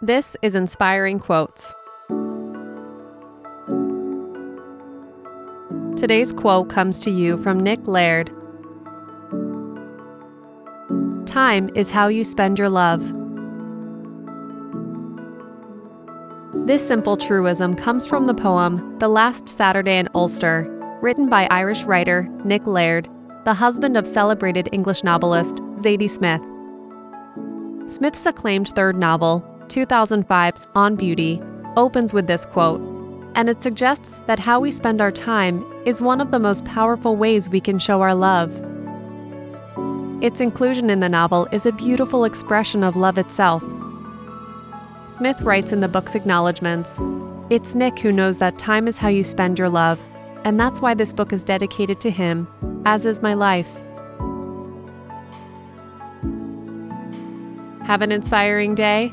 This is Inspiring Quotes. Today's quote comes to you from Nick Laird. Time is how you spend your love. This simple truism comes from the poem The Last Saturday in Ulster, written by Irish writer Nick Laird, the husband of celebrated English novelist Zadie Smith. Smith's acclaimed third novel, 2005's On Beauty, opens with this quote, and it suggests that how we spend our time is one of the most powerful ways we can show our love. Its inclusion in the novel is a beautiful expression of love itself. Smith writes in the book's acknowledgments It's Nick who knows that time is how you spend your love, and that's why this book is dedicated to him, as is my life. Have an inspiring day,